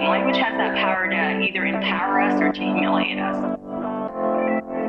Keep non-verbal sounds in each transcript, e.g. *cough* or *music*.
Language has that power to either empower us or to humiliate us.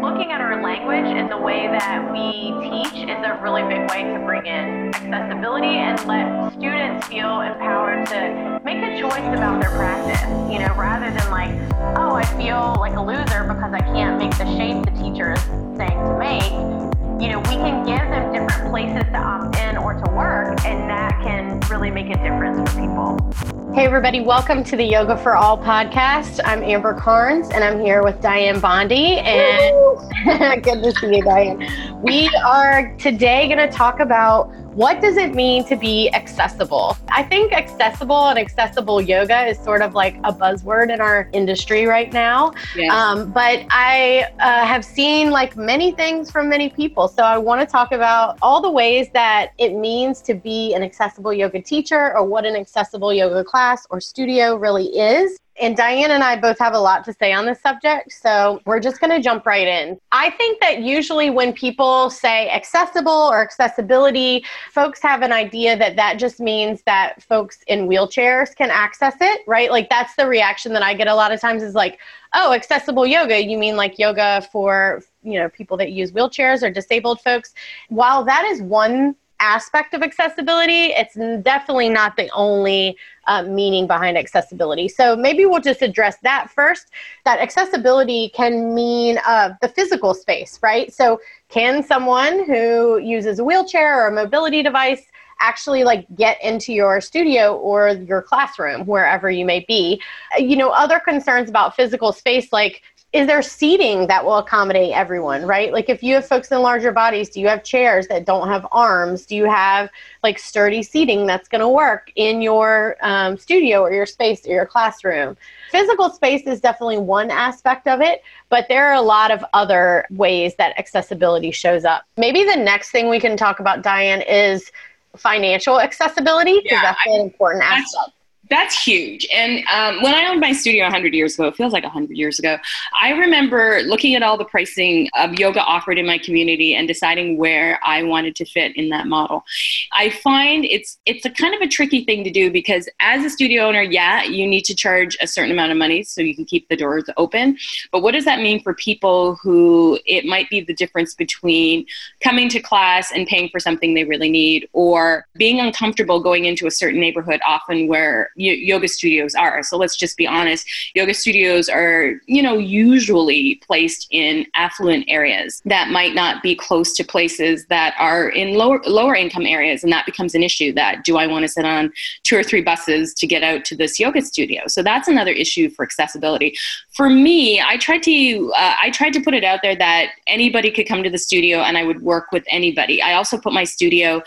Looking at our language and the way that we teach is a really big way to bring in accessibility and let students feel empowered to make a choice about their practice, you know, rather than like, oh, I feel like a loser because I can't make the shape the teacher is saying to make you know, we can give them different places to opt in or to work, and that can really make a difference for people. Hey, everybody, welcome to the Yoga for All podcast. I'm Amber Karnes, and I'm here with Dianne Bondy. And *laughs* good to see you, Diane. We are today going to talk about what does it mean to be accessible? I think accessible and accessible yoga is sort of like a buzzword in our industry right now. Yes. Um, but I uh, have seen like many things from many people. So I want to talk about all the ways that it means to be an accessible yoga teacher or what an accessible yoga class or studio really is. And Diane and I both have a lot to say on this subject, so we're just going to jump right in. I think that usually when people say accessible or accessibility, folks have an idea that that just means that folks in wheelchairs can access it, right? Like that's the reaction that I get a lot of times is like, oh, accessible yoga, you mean like yoga for, you know, people that use wheelchairs or disabled folks. While that is one aspect of accessibility. It's definitely not the only uh, meaning behind accessibility. So maybe we'll just address that first. That accessibility can mean uh, the physical space, right? So can someone who uses a wheelchair or a mobility device actually like get into your studio or your classroom wherever you may be you know other concerns about physical space like is there seating that will accommodate everyone right? Like if you have folks in larger bodies do you have chairs that don't have arms? Do you have like sturdy seating that's going to work in your um, studio or your space or your classroom? Physical space is definitely one aspect of it but there are a lot of other ways that accessibility shows up. Maybe the next thing we can talk about diane is financial accessibility because yeah, that's I, an important aspect that's huge. And um, when I owned my studio 100 years ago, it feels like 100 years ago, I remember looking at all the pricing of yoga offered in my community and deciding where I wanted to fit in that model. I find it's it's a kind of a tricky thing to do because as a studio owner, yeah, you need to charge a certain amount of money so you can keep the doors open. But what does that mean for people who it might be the difference between coming to class and paying for something they really need or being uncomfortable going into a certain neighborhood often where yoga studios are. So let's just be honest. Yoga studios are, you know, usually placed in affluent areas that might not be close to places that are in lower lower income areas, and that becomes an issue. That do I want to sit on two or three buses to get out to this yoga studio? So that's another issue for accessibility. For me, I tried to uh, I tried to put it out there that anybody could come to the studio, and I would work with anybody. I also put my studio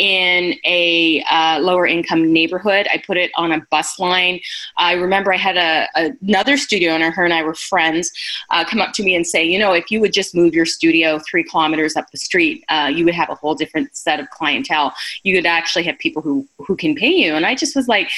in a uh, lower income neighborhood. I put it on a bus line. I remember I had a, another studio owner, her and I were friends, uh, come up to me and say, you know, if you would just move your studio three kilometers up the street, uh, you would have a whole different set of clientele. You could actually have people who, who can pay you. And I just was like,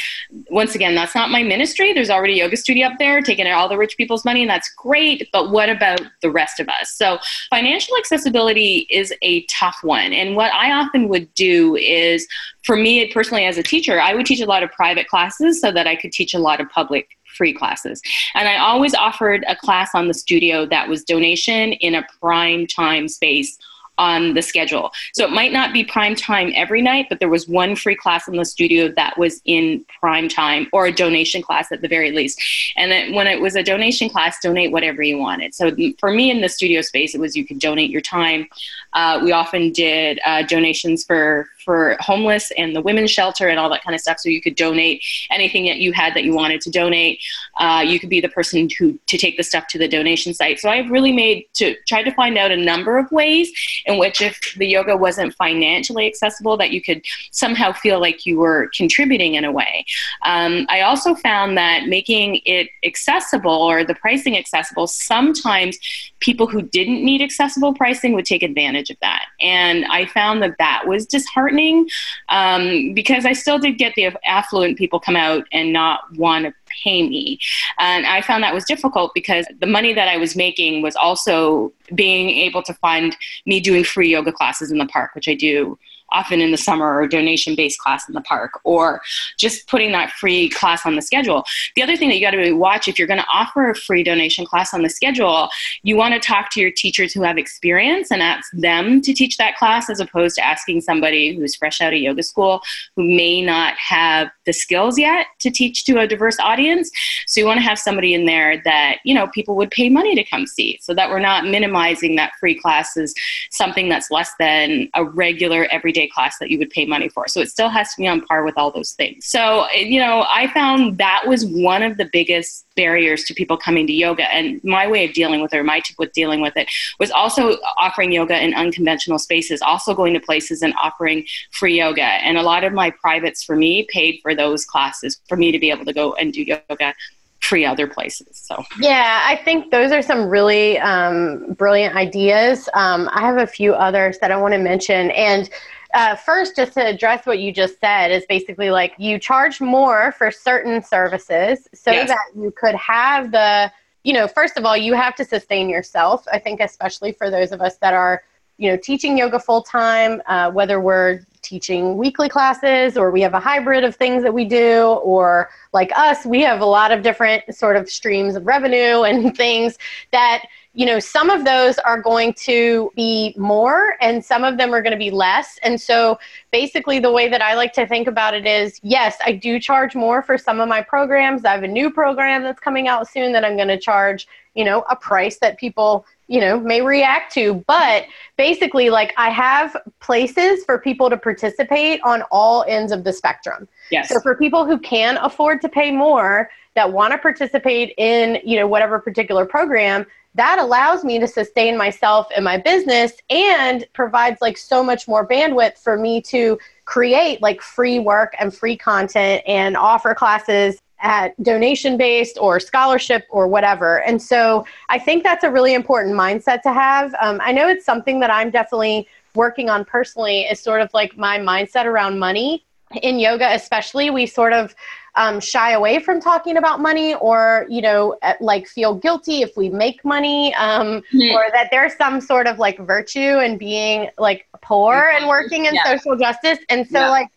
once again, that's not my ministry. There's already a yoga studio up there taking all the rich people's money, and that's great. But what about the rest of us? So financial accessibility is a tough one. And what I often would do is for me personally as a teacher, I would teach a lot of private classes so that I could teach a lot of public free classes. And I always offered a class on the studio that was donation in a prime time space on the schedule. So it might not be prime time every night, but there was one free class in the studio that was in prime time or a donation class at the very least. And then when it was a donation class, donate whatever you wanted. So for me in the studio space, it was you could donate your time. Uh, we often did uh, donations for for homeless and the women's shelter and all that kind of stuff. So you could donate anything that you had that you wanted to donate. Uh, you could be the person who to take the stuff to the donation site. So I've really made to try to find out a number of ways in which if the yoga wasn't financially accessible, that you could somehow feel like you were contributing in a way. Um, I also found that making it accessible or the pricing accessible, sometimes people who didn't need accessible pricing would take advantage of that. And I found that that was disheartening disheartening um, because I still did get the affluent people come out and not want to pay me. And I found that was difficult because the money that I was making was also being able to fund me doing free yoga classes in the park, which I do often in the summer or donation based class in the park or just putting that free class on the schedule. The other thing that you got to watch if you're going to offer a free donation class on the schedule, you want to talk to your teachers who have experience and ask them to teach that class as opposed to asking somebody who's fresh out of yoga school who may not have the skills yet to teach to a diverse audience. So you want to have somebody in there that, you know, people would pay money to come see so that we're not minimizing that free class as something that's less than a regular everyday class that you would pay money for. So it still has to be on par with all those things. So, you know, I found that was one of the biggest barriers to people coming to yoga. And my way of dealing with it, or my tip with dealing with it, was also offering yoga in unconventional spaces, also going to places and offering free yoga. And a lot of my privates for me paid for those classes for me to be able to go and do yoga free other places. So yeah, I think those are some really um, brilliant ideas. Um, I have a few others that I want to mention, and uh, first, just to address what you just said, is basically like you charge more for certain services so yes. that you could have the, you know, first of all, you have to sustain yourself. I think, especially for those of us that are, you know, teaching yoga full time, uh, whether we're teaching weekly classes or we have a hybrid of things that we do, or like us, we have a lot of different sort of streams of revenue *laughs* and things that you know, some of those are going to be more and some of them are going to be less. And so basically, the way that I like to think about it is yes, I do charge more for some of my programs. I have a new program that's coming out soon that I'm going to charge, you know, a price that people, you know, may react to. But basically, like I have places for people to participate on all ends of the spectrum. Yes. So for people who can afford to pay more, that want to participate in you know whatever particular program that allows me to sustain myself and my business and provides like so much more bandwidth for me to create like free work and free content and offer classes at donation based or scholarship or whatever. And so I think that's a really important mindset to have. Um, I know it's something that I'm definitely working on personally, is sort of like my mindset around money. In yoga, especially, we sort of um, shy away from talking about money or you know like feel guilty if we make money um, mm-hmm. or that there's some sort of like virtue in being like poor and working in yeah. social justice and so yeah. like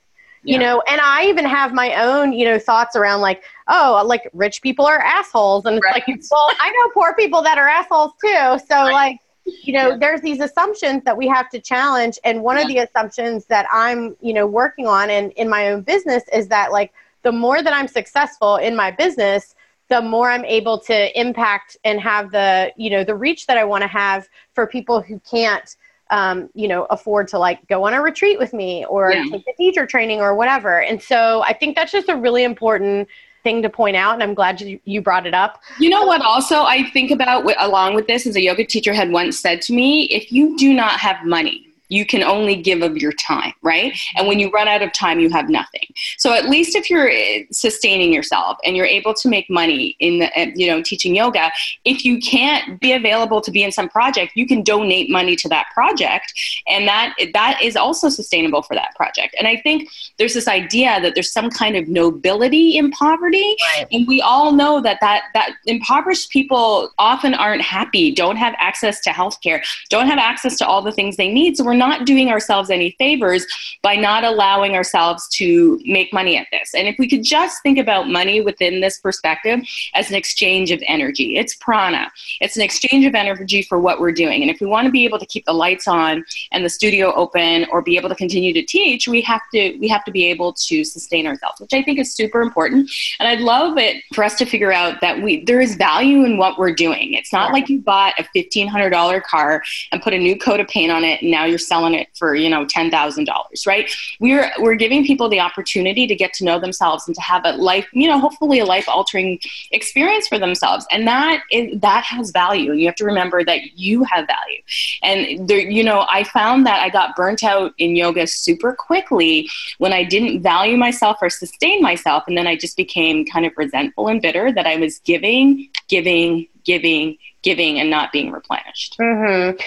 you yeah. know and i even have my own you know thoughts around like oh like rich people are assholes and it's right. like *laughs* well i know poor people that are assholes too so right. like you know yeah. there's these assumptions that we have to challenge and one yeah. of the assumptions that i'm you know working on and in my own business is that like the more that I'm successful in my business, the more I'm able to impact and have the, you know, the reach that I want to have for people who can't, um, you know, afford to like go on a retreat with me or yeah. take a teacher training or whatever. And so I think that's just a really important thing to point out and i'm glad you, you brought it up you know what also i think about along with this is a yoga teacher had once said to me if you do not have money you can only give of your time, right? And when you run out of time, you have nothing. So at least if you're eh, sustaining yourself and you're able to make money in the, eh, you know, teaching yoga, if you can't be available to be in some project, you can donate money to that project, and that that is also sustainable for that project. And I think there's this idea that there's some kind of nobility in poverty, right. and we all know that that that impoverished people often aren't happy, don't have access to healthcare, don't have access to all the things they need. So we're we're not doing ourselves any favors by not allowing ourselves to make money at this. And if we could just think about money within this perspective as an exchange of energy, it's prana. It's an exchange of energy for what we're doing. And if we want to be able to keep the lights on and the studio open or be able to continue to teach, we have to we have to be able to sustain ourselves, which I think is super important. And I'd love it for us to figure out that we there is value in what we're doing. It's not like you bought a fifteen hundred dollar car and put a new coat of paint on it and now you're selling it for you know ten thousand dollars, right? We're we're giving people the opportunity to get to know themselves and to have a life, you know, hopefully a life altering experience for themselves, and that is that has value. You have to remember that you have value. And there, you know, I found that I got burnt out in yoga super quickly when I didn't value myself or sustain myself, and then I just became kind of resentful and bitter that I was giving, giving, giving, giving and not being replenished. Mm-hmm.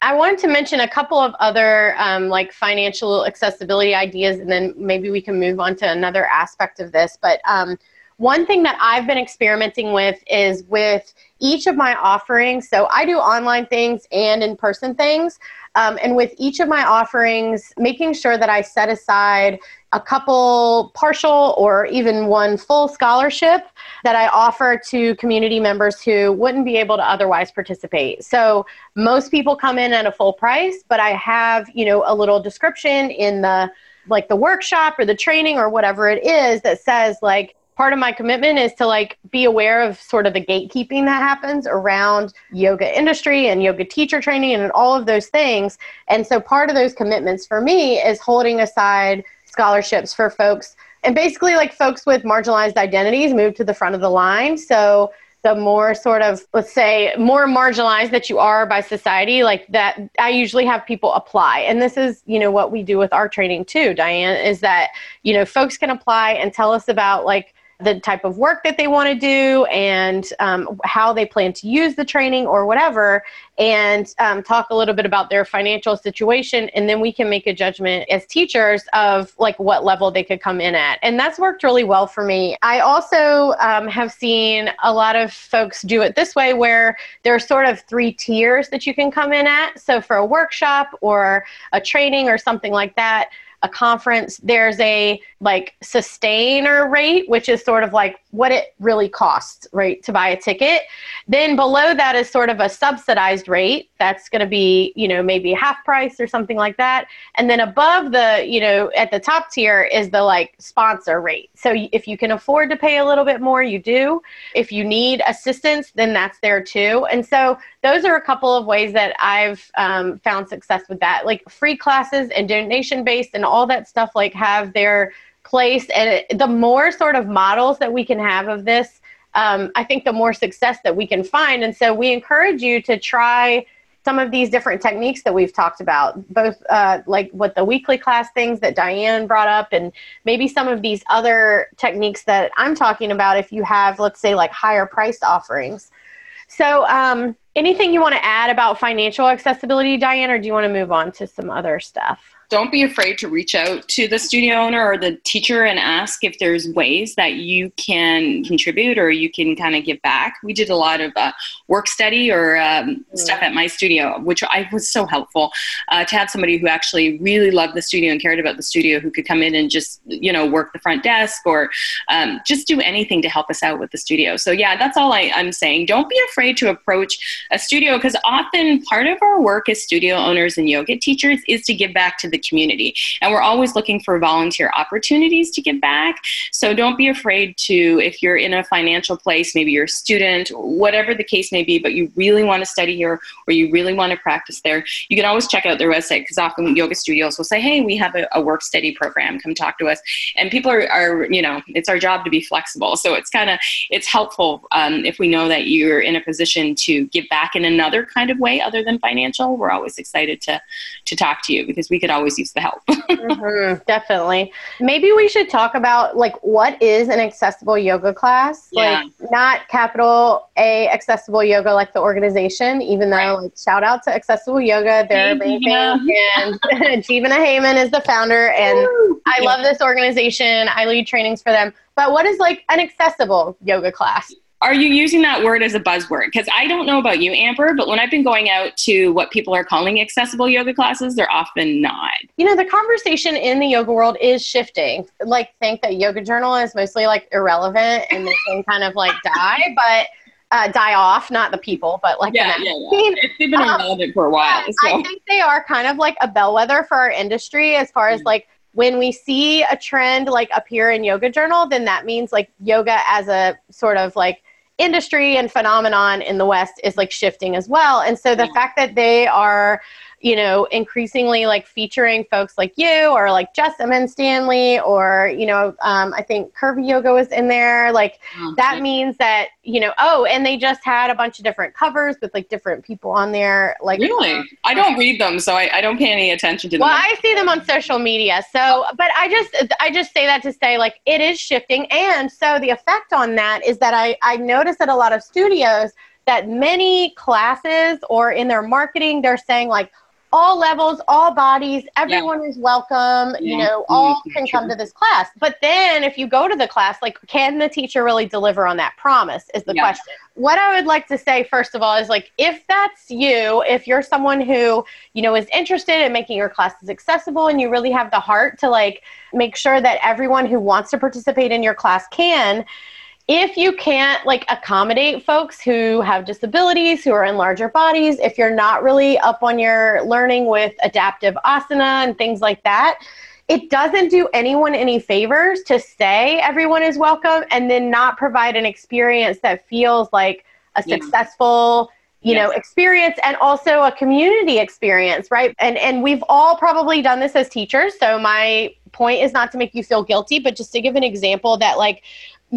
I wanted to mention a couple of other um, like financial accessibility ideas, and then maybe we can move on to another aspect of this. But um, one thing that I've been experimenting with is with each of my offerings. So I do online things and in person things. Um, and with each of my offerings, making sure that I set aside a couple partial or even one full scholarship that I offer to community members who wouldn't be able to otherwise participate. So most people come in at a full price, but I have, you know, a little description in the like the workshop or the training or whatever it is that says like part of my commitment is to like be aware of sort of the gatekeeping that happens around yoga industry and yoga teacher training and all of those things and so part of those commitments for me is holding aside scholarships for folks. And basically like folks with marginalized identities move to the front of the line. So the more sort of let's say more marginalized that you are by society like that i usually have people apply. And this is you know what we do with our training too diane is that you know folks can apply and tell us about like the type of work that they want to do and um, how they plan to use the training or whatever, and um, talk a little bit about their financial situation. And then we can make a judgment as teachers of like what level they could come in at. And that's worked really well for me. I also um, have seen a lot of folks do it this way where there are sort of three tiers that you can come in at. So for a workshop or a training or something like that, a conference, there's a like sustainer rate, which is sort of like what it really costs, right, to buy a ticket. Then below that is sort of a subsidized rate. That's going to be, you know, maybe half price or something like that. And then above the, you know, at the top tier is the like sponsor rate. So if you can afford to pay a little bit more, you do. If you need assistance, then that's there too. And so those are a couple of ways that I've um, found success with that. Like free classes and donation based and all that stuff, like have their place. And it, the more sort of models that we can have of this, um, I think the more success that we can find. And so we encourage you to try some of these different techniques that we've talked about, both uh, like what the weekly class things that Diane brought up, and maybe some of these other techniques that I'm talking about if you have, let's say, like higher priced offerings. So, um, anything you want to add about financial accessibility, Diane, or do you want to move on to some other stuff? Don't be afraid to reach out to the studio owner or the teacher and ask if there's ways that you can contribute or you can kind of give back. We did a lot of uh, work study or um, stuff at my studio, which I was so helpful uh, to have somebody who actually really loved the studio and cared about the studio who could come in and just you know work the front desk or um, just do anything to help us out with the studio. So yeah, that's all I, I'm saying. Don't be afraid to approach a studio because often part of our work as studio owners and yoga teachers is to give back to the community. And we're always looking for volunteer opportunities to give back. So don't be afraid to, if you're in a financial place, maybe you're a student, whatever the case may be, but you really want to study here or you really want to practice there, you can always check out their website because often yoga studios will say, hey, we have a, a work study program, come talk to us. And people are, are, you know, it's our job to be flexible. So it's kind of, it's helpful um, if we know that you're in a position to give back in another kind of way other than financial. We're always excited to, to talk to you because we could always always use the help. *laughs* mm-hmm, definitely. Maybe we should talk about like what is an accessible yoga class? Yeah. Like not capital A accessible yoga like the organization, even though right. like shout out to accessible yoga. They're amazing. *laughs* and *laughs* Jivana Heyman is the founder and Woo! I love this organization. I lead trainings for them. But what is like an accessible yoga class? Are you using that word as a buzzword? Because I don't know about you, Amber, but when I've been going out to what people are calling accessible yoga classes, they're often not. You know, the conversation in the yoga world is shifting. Like, think that Yoga Journal is mostly like irrelevant and they can kind of like die, but. Uh, die off, not the people, but like yeah, yeah, yeah. It's been um, irrelevant for a while. So. I think they are kind of like a bellwether for our industry as far as mm. like when we see a trend like appear in yoga journal then that means like yoga as a sort of like industry and phenomenon in the West is like shifting as well. And so the yeah. fact that they are you know, increasingly like featuring folks like you or like Jessamyn Stanley or, you know, um, I think Curvy Yoga was in there. Like oh, that means that, you know, oh, and they just had a bunch of different covers with like different people on there. Like Really? Um, I don't read them, so I, I don't pay any attention to them. Well, I see them on social media. So, but I just, I just say that to say like it is shifting. And so the effect on that is that I, I notice at a lot of studios that many classes or in their marketing, they're saying like, all levels, all bodies, everyone yeah. is welcome. Yeah. You know, all can come to this class. But then if you go to the class, like, can the teacher really deliver on that promise? Is the yeah. question. What I would like to say, first of all, is like, if that's you, if you're someone who, you know, is interested in making your classes accessible and you really have the heart to like make sure that everyone who wants to participate in your class can, if you can't like accommodate folks who have disabilities who are in larger bodies if you're not really up on your learning with adaptive asana and things like that it doesn't do anyone any favors to say everyone is welcome and then not provide an experience that feels like a yeah. successful you yes. know experience and also a community experience right and and we've all probably done this as teachers so my point is not to make you feel guilty but just to give an example that like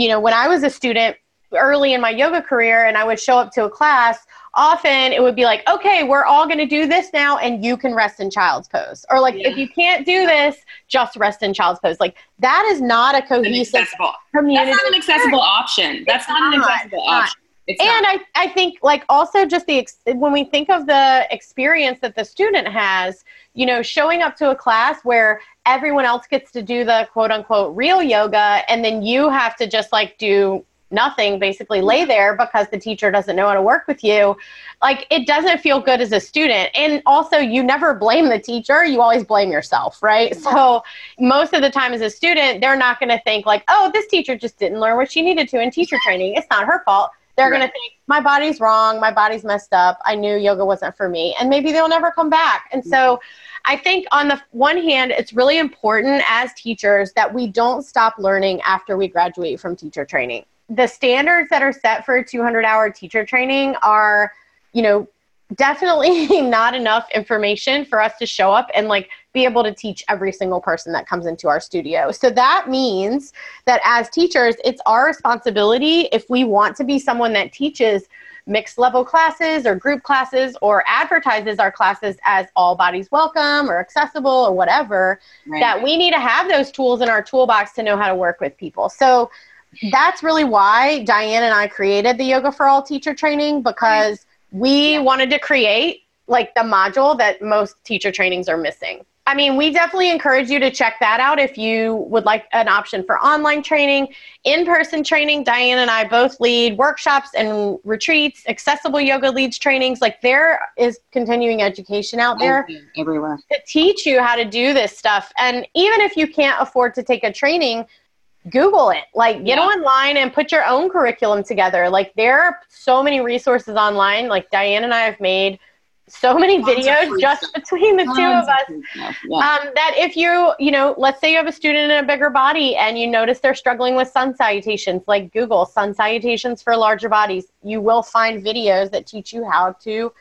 you know, when I was a student early in my yoga career and I would show up to a class, often it would be like, okay, we're all going to do this now and you can rest in child's pose. Or like, yeah. if you can't do this, just rest in child's pose. Like, that is not a cohesive community. That's not an accessible option. That's not, not, an accessible not. option. It's and I, I think like also just the when we think of the experience that the student has you know showing up to a class where everyone else gets to do the quote unquote real yoga and then you have to just like do nothing basically lay there because the teacher doesn't know how to work with you like it doesn't feel good as a student. And also you never blame the teacher you always blame yourself right? So most of the time as a student they're not going to think like oh this teacher just didn't learn what she needed to in teacher training. It's not her fault they're right. going to think my body's wrong my body's messed up i knew yoga wasn't for me and maybe they'll never come back and so mm-hmm. I think on the one hand, it's really important as teachers that we don't stop learning after we graduate from teacher training. The standards that are set for a 200 hour teacher training are, you know, definitely *laughs* not enough information for us to show up and like be able to teach every single person that comes into our studio. So that means that as teachers, it's our responsibility if we want to be someone that teaches mixed level classes or group classes or advertises our classes as all bodies welcome or accessible or whatever, right. that we need to have those tools in our toolbox to know how to work with people. So that's really why Diane and I created the Yoga for All teacher training because we yeah. wanted to create like the module that most teacher trainings are missing. I mean, we definitely encourage you to check that out if you would like an option for online training, in person training. Diane and I both lead workshops and retreats, accessible yoga leads trainings. Like, there is continuing education out there everywhere to teach you how to do this stuff. And even if you can't afford to take a training, Google it. Like, get yeah. online and put your own curriculum together. Like, there are so many resources online. Like, Diane and I have made so many videos just between the two of us. yeah. um, that if you you know let's say you have a student in a bigger body and you notice they're struggling with sun salutations like google sun salutations for larger bodies you will find videos that teach you how to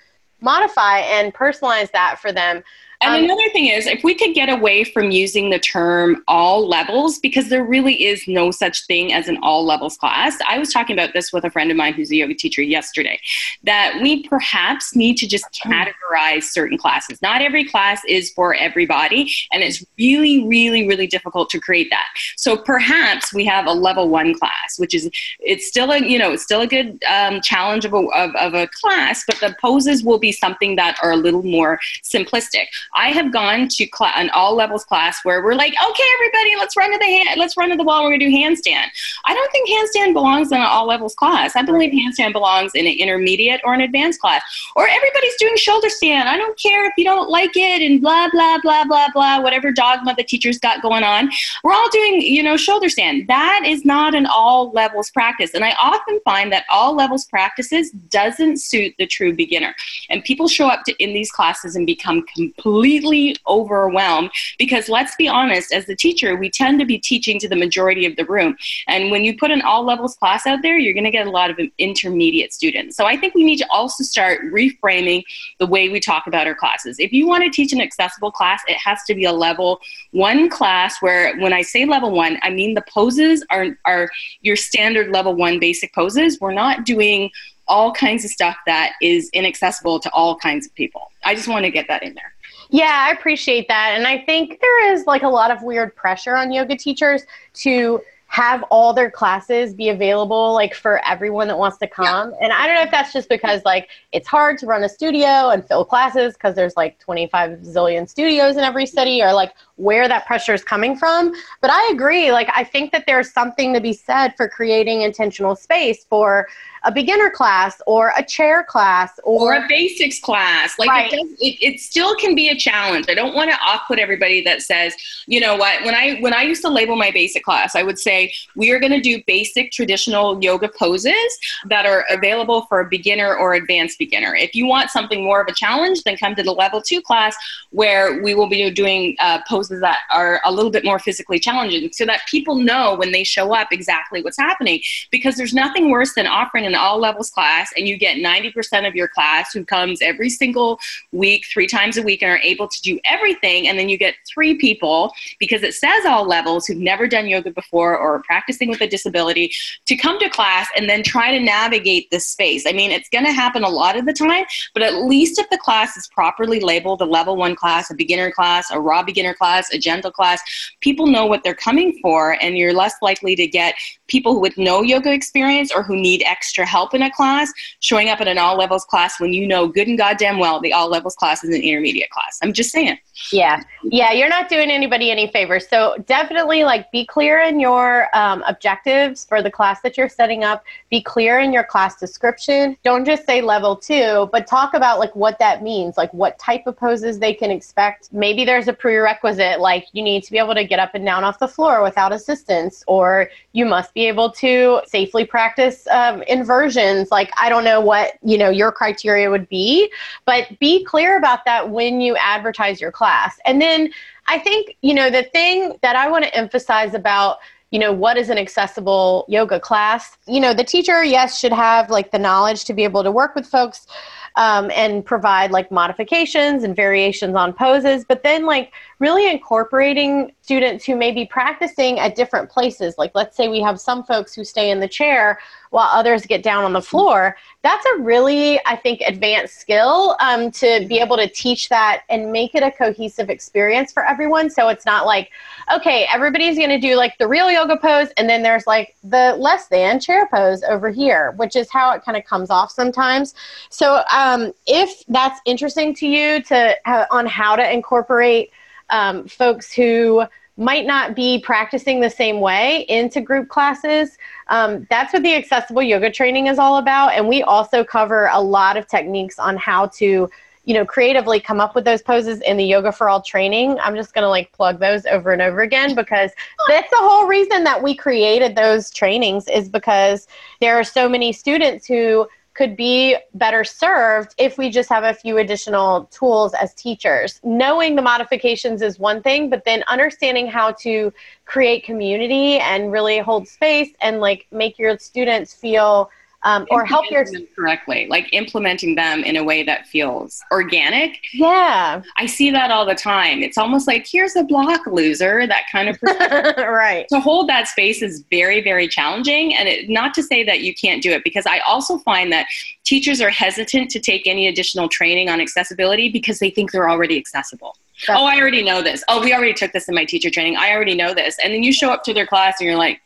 modify and personalize that for them and um, another thing is, if we could get away from using the term all levels, because there really is no such thing as an all levels class. I was talking about this with a friend of mine who's a yoga teacher yesterday, that we perhaps need to just categorize certain classes. Not every class is for everybody, and it's really, really, really difficult to create that. So perhaps we have a level one class, which is it's still a you know it's still a good um, challenge of a, of, of a class, but the poses will be something that are a little more simplistic. I have gone to an all levels class where we're like, okay, everybody, let's run to the hand, let's run to the wall. We're gonna do handstand. I don't think handstand belongs in an all levels class. I believe handstand belongs in an intermediate or an advanced class. Or everybody's doing shoulder stand. I don't care if you don't like it and blah blah blah blah blah. Whatever dogma the teachers got going on, we're all doing you know shoulder stand. That is not an all levels practice, and I often find that all levels practices doesn't suit the true beginner. And people show up to in these classes and become completely completely overwhelmed because let's be honest, as the teacher, we tend to be teaching to the majority of the room. And when you put an all levels class out there, you're going to get a lot of intermediate students. So I think we need to also start reframing the way we talk about our classes. If you want to teach an accessible class, it has to be a level one class where when I say level one, I mean the poses are, are your standard level one basic poses. We're not doing all kinds of stuff that is inaccessible to all kinds of people. I just want to get that in there. Yeah, I appreciate that. And I think there is like a lot of weird pressure on yoga teachers to have all their classes be available like for everyone that wants to come. Yeah. And I don't know if that's just because like it's hard to run a studio and fill classes because there's like 25 zillion studios in every city or like where that pressure is coming from. But I agree. Like I think that there's something to be said for creating intentional space for a beginner class or a chair class or, or a basics class. Like right. it, does, it, it still can be a challenge. I don't want to off put everybody that says, you know what, when I when I used to label my basic class, I would say we are going to do basic traditional yoga poses that are available for a beginner or advanced beginner. If you want something more of a challenge, then come to the level two class where we will be doing uh, poses that are a little bit more physically challenging so that people know when they show up exactly what's happening. Because there's nothing worse than offering an all levels class and you get 90% of your class who comes every single week, three times a week, and are able to do everything. And then you get three people, because it says all levels, who've never done yoga before or practicing with a disability, to come to class and then try to navigate this space. I mean, it's going to happen a lot of the time, but at least if the class is properly labeled a level one class, a beginner class, a raw beginner class, a gentle class, people know what they're coming for, and you're less likely to get people with no yoga experience or who need extra help in a class showing up in an all levels class when you know good and goddamn well the all levels class is an intermediate class. I'm just saying. Yeah. Yeah. You're not doing anybody any favors. So definitely like be clear in your um, objectives for the class that you're setting up. Be clear in your class description. Don't just say level two, but talk about like what that means, like what type of poses they can expect. Maybe there's a prerequisite, like you need to be able to get up and down off the floor without assistance, or you must be able to safely practice um, inversions. Like, I don't know what, you know, your criteria would be, but be clear about that when you advertise your class. And then I think, you know, the thing that I want to emphasize about you know what is an accessible yoga class you know the teacher yes should have like the knowledge to be able to work with folks um, and provide like modifications and variations on poses but then like really incorporating students who may be practicing at different places. Like, let's say we have some folks who stay in the chair while others get down on the floor. That's a really, I think, advanced skill um, to be able to teach that and make it a cohesive experience for everyone. So it's not like, okay, everybody's going to do like the real yoga pose, and then there's like the less than chair pose over here, which is how it kind of comes off sometimes. So um, if that's interesting to you to uh, on how to incorporate um, folks who might not be practicing the same way into group classes. Um, that's what the accessible yoga training is all about. And we also cover a lot of techniques on how to, you know, creatively come up with those poses in the Yoga for All training. I'm just going to like plug those over and over again because that's the whole reason that we created those trainings is because there are so many students who could be better served if we just have a few additional tools as teachers. Knowing the modifications is one thing, but then understanding how to create community and really hold space and like make your students feel um, or help your correctly, like implementing them in a way that feels organic. Yeah, I see that all the time. It's almost like here's a block, loser. That kind of *laughs* right. To hold that space is very, very challenging, and it, not to say that you can't do it, because I also find that teachers are hesitant to take any additional training on accessibility because they think they're already accessible. That's oh, I already know this. Oh, we already took this in my teacher training. I already know this. And then you show up to their class and you're like,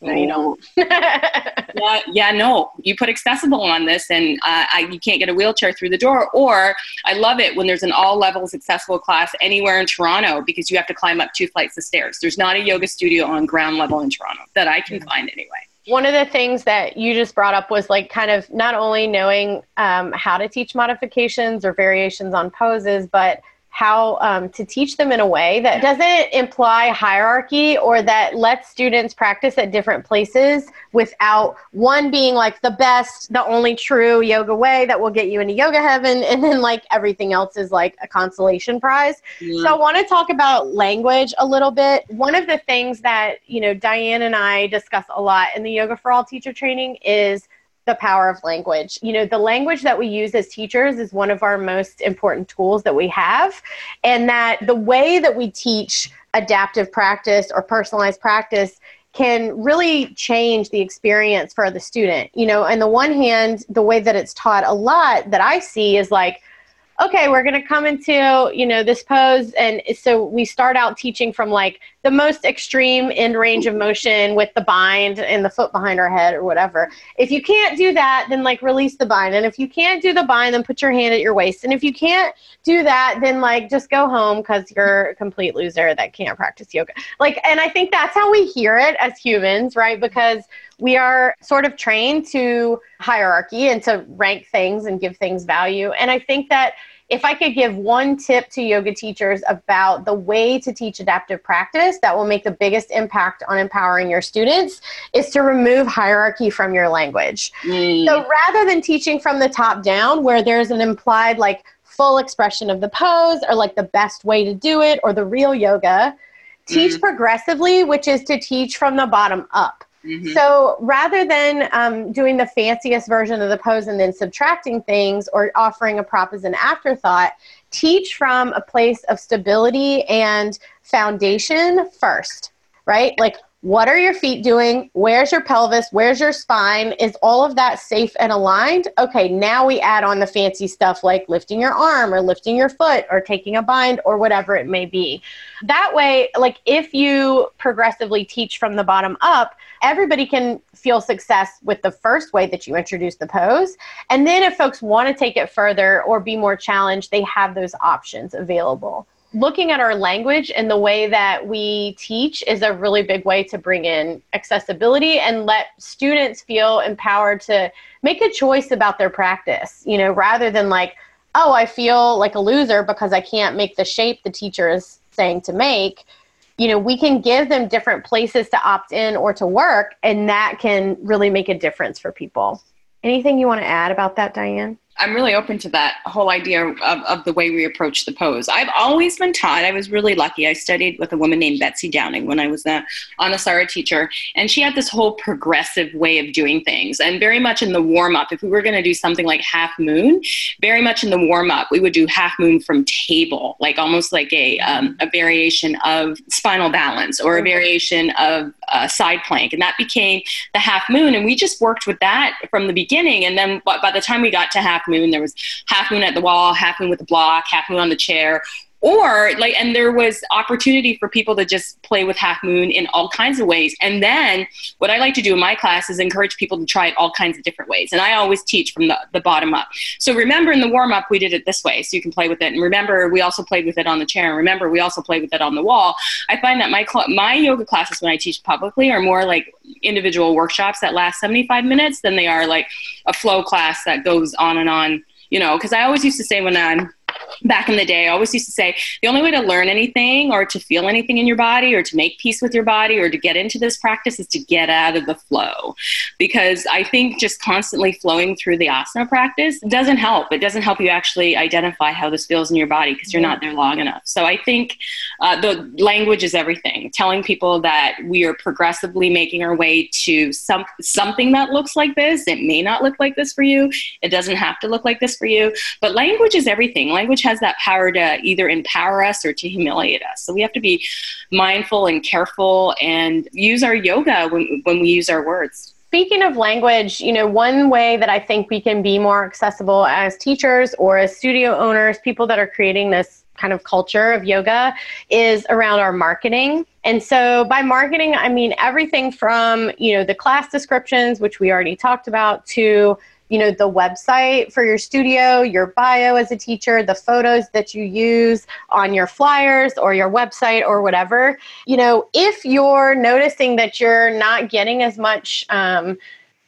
no, you don't. *laughs* yeah, yeah, no. You put accessible on this, and uh, I, you can't get a wheelchair through the door. Or I love it when there's an all levels accessible class anywhere in Toronto because you have to climb up two flights of stairs. There's not a yoga studio on ground level in Toronto that I can find anyway. One of the things that you just brought up was like kind of not only knowing um, how to teach modifications or variations on poses, but how um, to teach them in a way that doesn't imply hierarchy or that lets students practice at different places without one being like the best, the only true yoga way that will get you into yoga heaven, and then like everything else is like a consolation prize. Yeah. So I want to talk about language a little bit. One of the things that, you know, Diane and I discuss a lot in the Yoga for All teacher training is the power of language. You know, the language that we use as teachers is one of our most important tools that we have, and that the way that we teach adaptive practice or personalized practice can really change the experience for the student. You know, on the one hand, the way that it's taught a lot that I see is like, okay, we're going to come into, you know, this pose. And so we start out teaching from like the most extreme end range of motion with the bind and the foot behind our head or whatever. If you can't do that, then like release the bind. And if you can't do the bind, then put your hand at your waist. And if you can't do that, then like just go home because you're a complete loser that can't practice yoga. Like, and I think that's how we hear it as humans, right? Because we are sort of trained to hierarchy and to rank things and give things value. And I think that if I could give one tip to yoga teachers about the way to teach adaptive practice that will make the biggest impact on empowering your students is to remove hierarchy from your language. Mm. So rather than teaching from the top down where there's an implied like full expression of the pose or like the best way to do it or the real yoga, teach mm. progressively, which is to teach from the bottom up. Mm-hmm. So rather than um, doing the fanciest version of the pose and then subtracting things or offering a prop as an afterthought, teach from a place of stability and foundation first, right? Like, what are your feet doing? Where's your pelvis? Where's your spine? Is all of that safe and aligned? Okay, now we add on the fancy stuff like lifting your arm or lifting your foot or taking a bind or whatever it may be. That way, like if you progressively teach from the bottom up, everybody can feel success with the first way that you introduce the pose. And then if folks want to take it further or be more challenged, they have those options available looking at our language and the way that we teach is a really big way to bring in accessibility and let students feel empowered to make a choice about their practice, you know, rather than like, oh, I feel like a loser because I can't make the shape the teacher is saying to make. You know, we can give them different places to opt in or to work, and that can really make a difference for people. Anything you want to add about that, Diane? I'm really open to that whole idea of, of the way we approach the pose. I've always been taught, I was really lucky. I studied with a woman named Betsy Downing when I was a Anusara teacher, and she had this whole progressive way of doing things. And very much in the warm up, if we were going to do something like half moon, very much in the warm up, we would do half moon from table, like almost like a, um, a variation of spinal balance or a variation of uh, side plank. And that became the half moon. And we just worked with that from the beginning. And then by the time we got to half moon. There was half moon at the wall, half moon with the block, half moon on the chair, or like and there was opportunity for people to just play with half moon in all kinds of ways. And then what i like to do in my class is encourage people to try it all kinds of different ways. And i always teach from the, the bottom up. So remember in the warm up we did it this way so you can play with it. And remember we also played with it on the chair. And remember we also played with it on the wall. I find that my cl- my yoga classes when i teach publicly are more like individual workshops that last 75 minutes than they are like a flow class that goes on and on you know because i always used to say when i'm back in the day, I always used to say the only way to learn anything or to feel anything in your body or to make peace with your body or to get into this practice is to get out of the flow. Because I think just constantly flowing through the asana practice doesn't help. It doesn't help you actually identify how this feels in your body because you're not there long enough. So I think uh, the language is everything. Telling people that we are progressively making our way to some something that looks like this. It may not look like this for you. It doesn't have to look like this for you. But language is everything. Language language has that power to either empower us or to humiliate us. So we have to be mindful and careful and use our yoga when, when we use our words. Speaking of language, you know, one way that I think we can be more accessible as teachers or as studio owners, people that are creating this kind of culture of yoga is around our marketing. And so by marketing, I mean everything from, you know, the class descriptions, which we already talked about, to you know the website for your studio your bio as a teacher the photos that you use on your flyers or your website or whatever. You know if you're noticing that you're not getting as much um,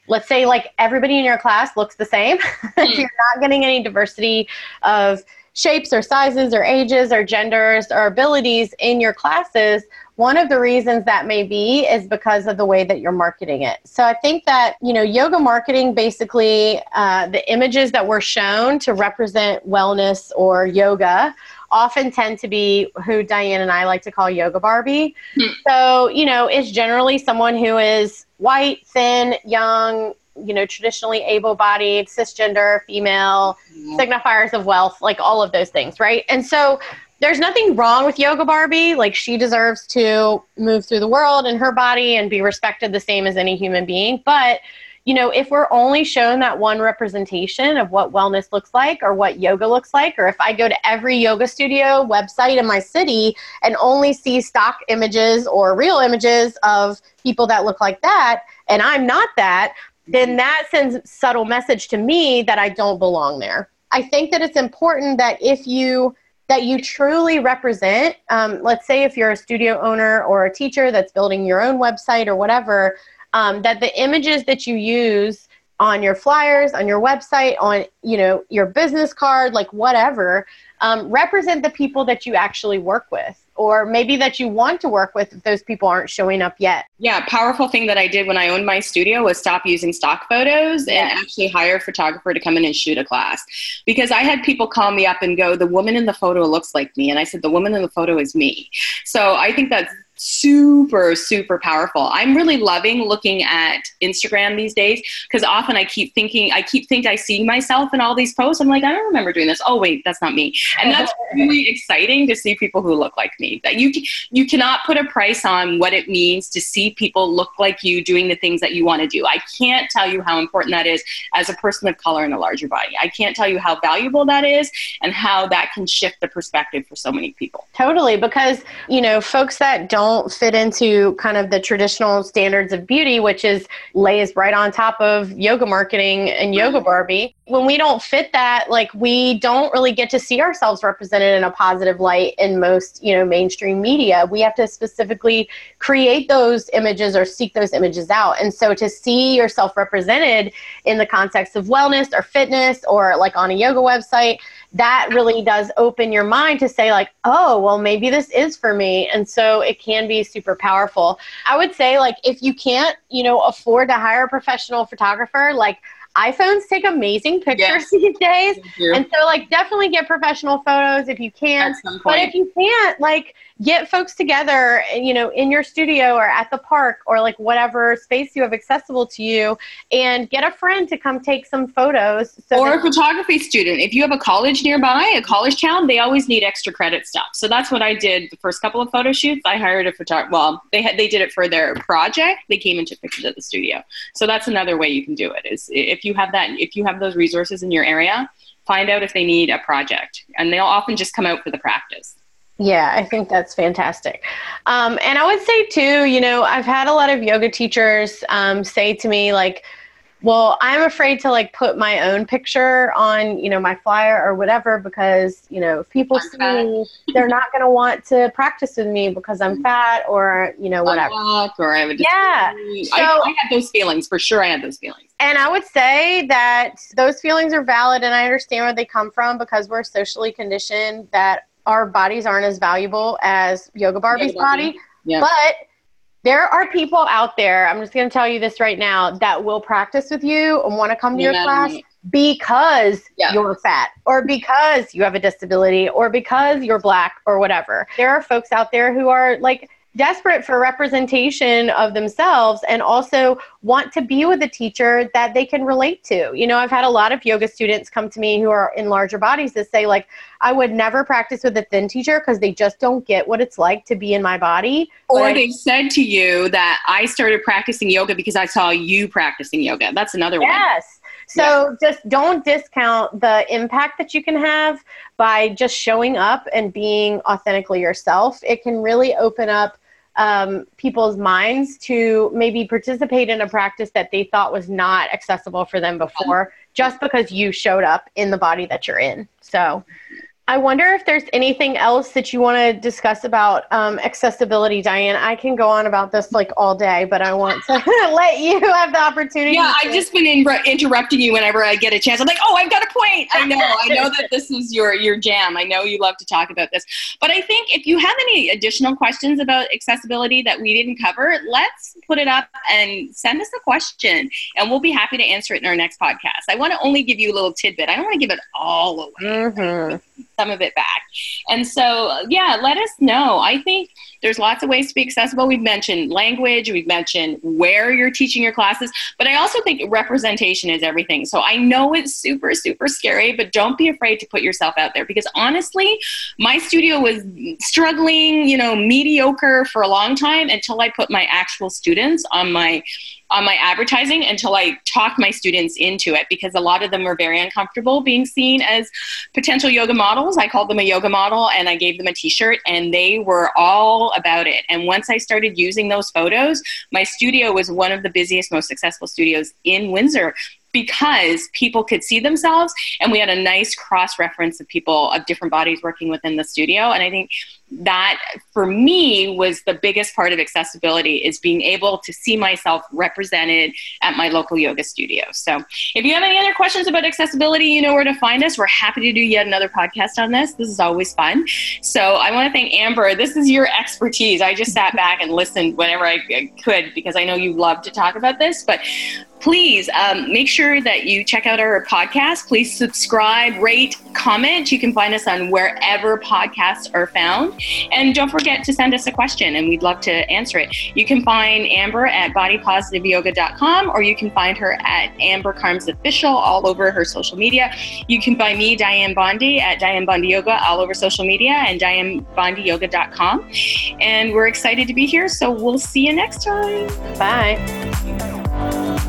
let's say like everybody in your class looks the same *laughs* if you're not getting any diversity of shapes or sizes or ages or genders or abilities in your classes one of the reasons that may be is because of the way that you're marketing it. So I think that, you know, yoga marketing basically, uh, the images that were shown to represent wellness or yoga often tend to be who Diane and I like to call yoga Barbie. Hmm. So, you know, it's generally someone who is white, thin, young, you know, traditionally able bodied, cisgender, female, mm-hmm. signifiers of wealth, like all of those things, right? And so there's nothing wrong with Yoga Barbie. Like she deserves to move through the world in her body and be respected the same as any human being. But you know, if we're only shown that one representation of what wellness looks like or what yoga looks like, or if I go to every yoga studio website in my city and only see stock images or real images of people that look like that, and I'm not that, then mm-hmm. that sends subtle message to me that I don't belong there. I think that it's important that if you that you truly represent, um, let's say if you're a studio owner or a teacher that's building your own website or whatever, um, that the images that you use on your flyers, on your website, on you know your business card, like whatever, um, represent the people that you actually work with or maybe that you want to work with if those people aren't showing up yet. Yeah, powerful thing that I did when I owned my studio was stop using stock photos and actually hire a photographer to come in and shoot a class. Because I had people call me up and go, the woman in the photo looks like me. And I said, the woman in the photo is me. So I think that's super super powerful. I'm really loving looking at instagram these days because often i keep thinking i keep think i see myself in all these posts. I'm like i don't remember doing this. Oh wait that's not me. And that's *laughs* really exciting to see people who look like me that you you cannot put a price on what it means to see people look like you doing the things that you want to do. I can't tell you how important that is as a person of color in a larger body. I can't tell you how valuable that is and how that can shift the perspective for so many people. Totally because you know folks that don't don't fit into kind of the traditional standards of beauty, which is lays right on top of yoga marketing and yoga Barbie. When we don't fit that, like we don't really get to see ourselves represented in a positive light in most, you know, mainstream media. We have to specifically create those images or seek those images out. And so to see yourself represented in the context of wellness or fitness or like on a yoga website, that really does open your mind to say like oh well maybe this is for me and so it can be super powerful i would say like if you can't you know afford to hire a professional photographer like iPhones take amazing pictures yes. these days. And so like definitely get professional photos if you can. But if you can't, like get folks together, you know, in your studio or at the park or like whatever space you have accessible to you and get a friend to come take some photos. So or a photography student. If you have a college nearby, a college town, they always need extra credit stuff. So that's what I did the first couple of photo shoots. I hired a photographer. Well, they had, they did it for their project. They came and took pictures at the studio. So that's another way you can do it is if you have that, if you have those resources in your area, find out if they need a project and they'll often just come out for the practice. Yeah, I think that's fantastic. Um, and I would say, too, you know, I've had a lot of yoga teachers um, say to me, like, well, I'm afraid to like put my own picture on, you know, my flyer or whatever because, you know, if people I'm see fat. me, they're not going to want to practice with me because I'm *laughs* fat or, you know, whatever. or I would yeah. So, I, I had those feelings for sure. I had those feelings. And I would say that those feelings are valid and I understand where they come from because we're socially conditioned that our bodies aren't as valuable as Yoga Barbie's Yoga Barbie. body. Yeah. But there are people out there, I'm just going to tell you this right now, that will practice with you and want to come to your class because yeah. you're fat or because you have a disability or because you're black or whatever. There are folks out there who are like, desperate for representation of themselves and also want to be with a teacher that they can relate to. You know, I've had a lot of yoga students come to me who are in larger bodies that say like I would never practice with a thin teacher because they just don't get what it's like to be in my body. Or they said to you that I started practicing yoga because I saw you practicing yoga. That's another yes. one. Yes. So yeah. just don't discount the impact that you can have by just showing up and being authentically yourself. It can really open up um, people's minds to maybe participate in a practice that they thought was not accessible for them before just because you showed up in the body that you're in. So I wonder if there's anything else that you want to discuss about um, accessibility, Dianne. I can go on about this like all day, but I want to *laughs* let you have the opportunity. Yeah, I've just been in- interrupting you whenever I get a chance. I'm like, oh, I've got a point. I know, I know that this is your your jam. I know you love to talk about this, but I think if you have any additional questions about accessibility that we didn't cover, let's put it up and send us a question, and we'll be happy to answer it in our next podcast. I want to only give you a little tidbit. I don't want to give it all away. Mm-hmm some of it back. And so, yeah, let us know. I think there's lots of ways to be accessible. We've mentioned language, we've mentioned where you're teaching your classes, but I also think representation is everything. So I know it's super, super scary, but don't be afraid to put yourself out there because honestly, my studio was struggling, you know, mediocre for a long time until I put my actual students on my on my advertising until I talked my students into it because a lot of them were very uncomfortable being seen as potential yoga models. I called them a yoga model and I gave them a t shirt and they were all about it. And once I started using those photos, my studio was one of the busiest, most successful studios in Windsor because people could see themselves and we had a nice cross reference of people of different bodies working within the studio and i think that for me was the biggest part of accessibility is being able to see myself represented at my local yoga studio so if you have any other questions about accessibility you know where to find us we're happy to do yet another podcast on this this is always fun so i want to thank amber this is your expertise i just sat back and listened whenever i could because i know you love to talk about this but please um, make sure that you check out our podcast. Please subscribe, rate, comment. You can find us on wherever podcasts are found. And don't forget to send us a question, and we'd love to answer it. You can find Amber at bodypositiveyoga.com, or you can find her at Amber Karnes Official all over her social media. You can find me, Dianne Bondy, at Dianne Bondy Yoga all over social media and diannebondyyoga.com. And we're excited to be here, so we'll see you next time. Bye.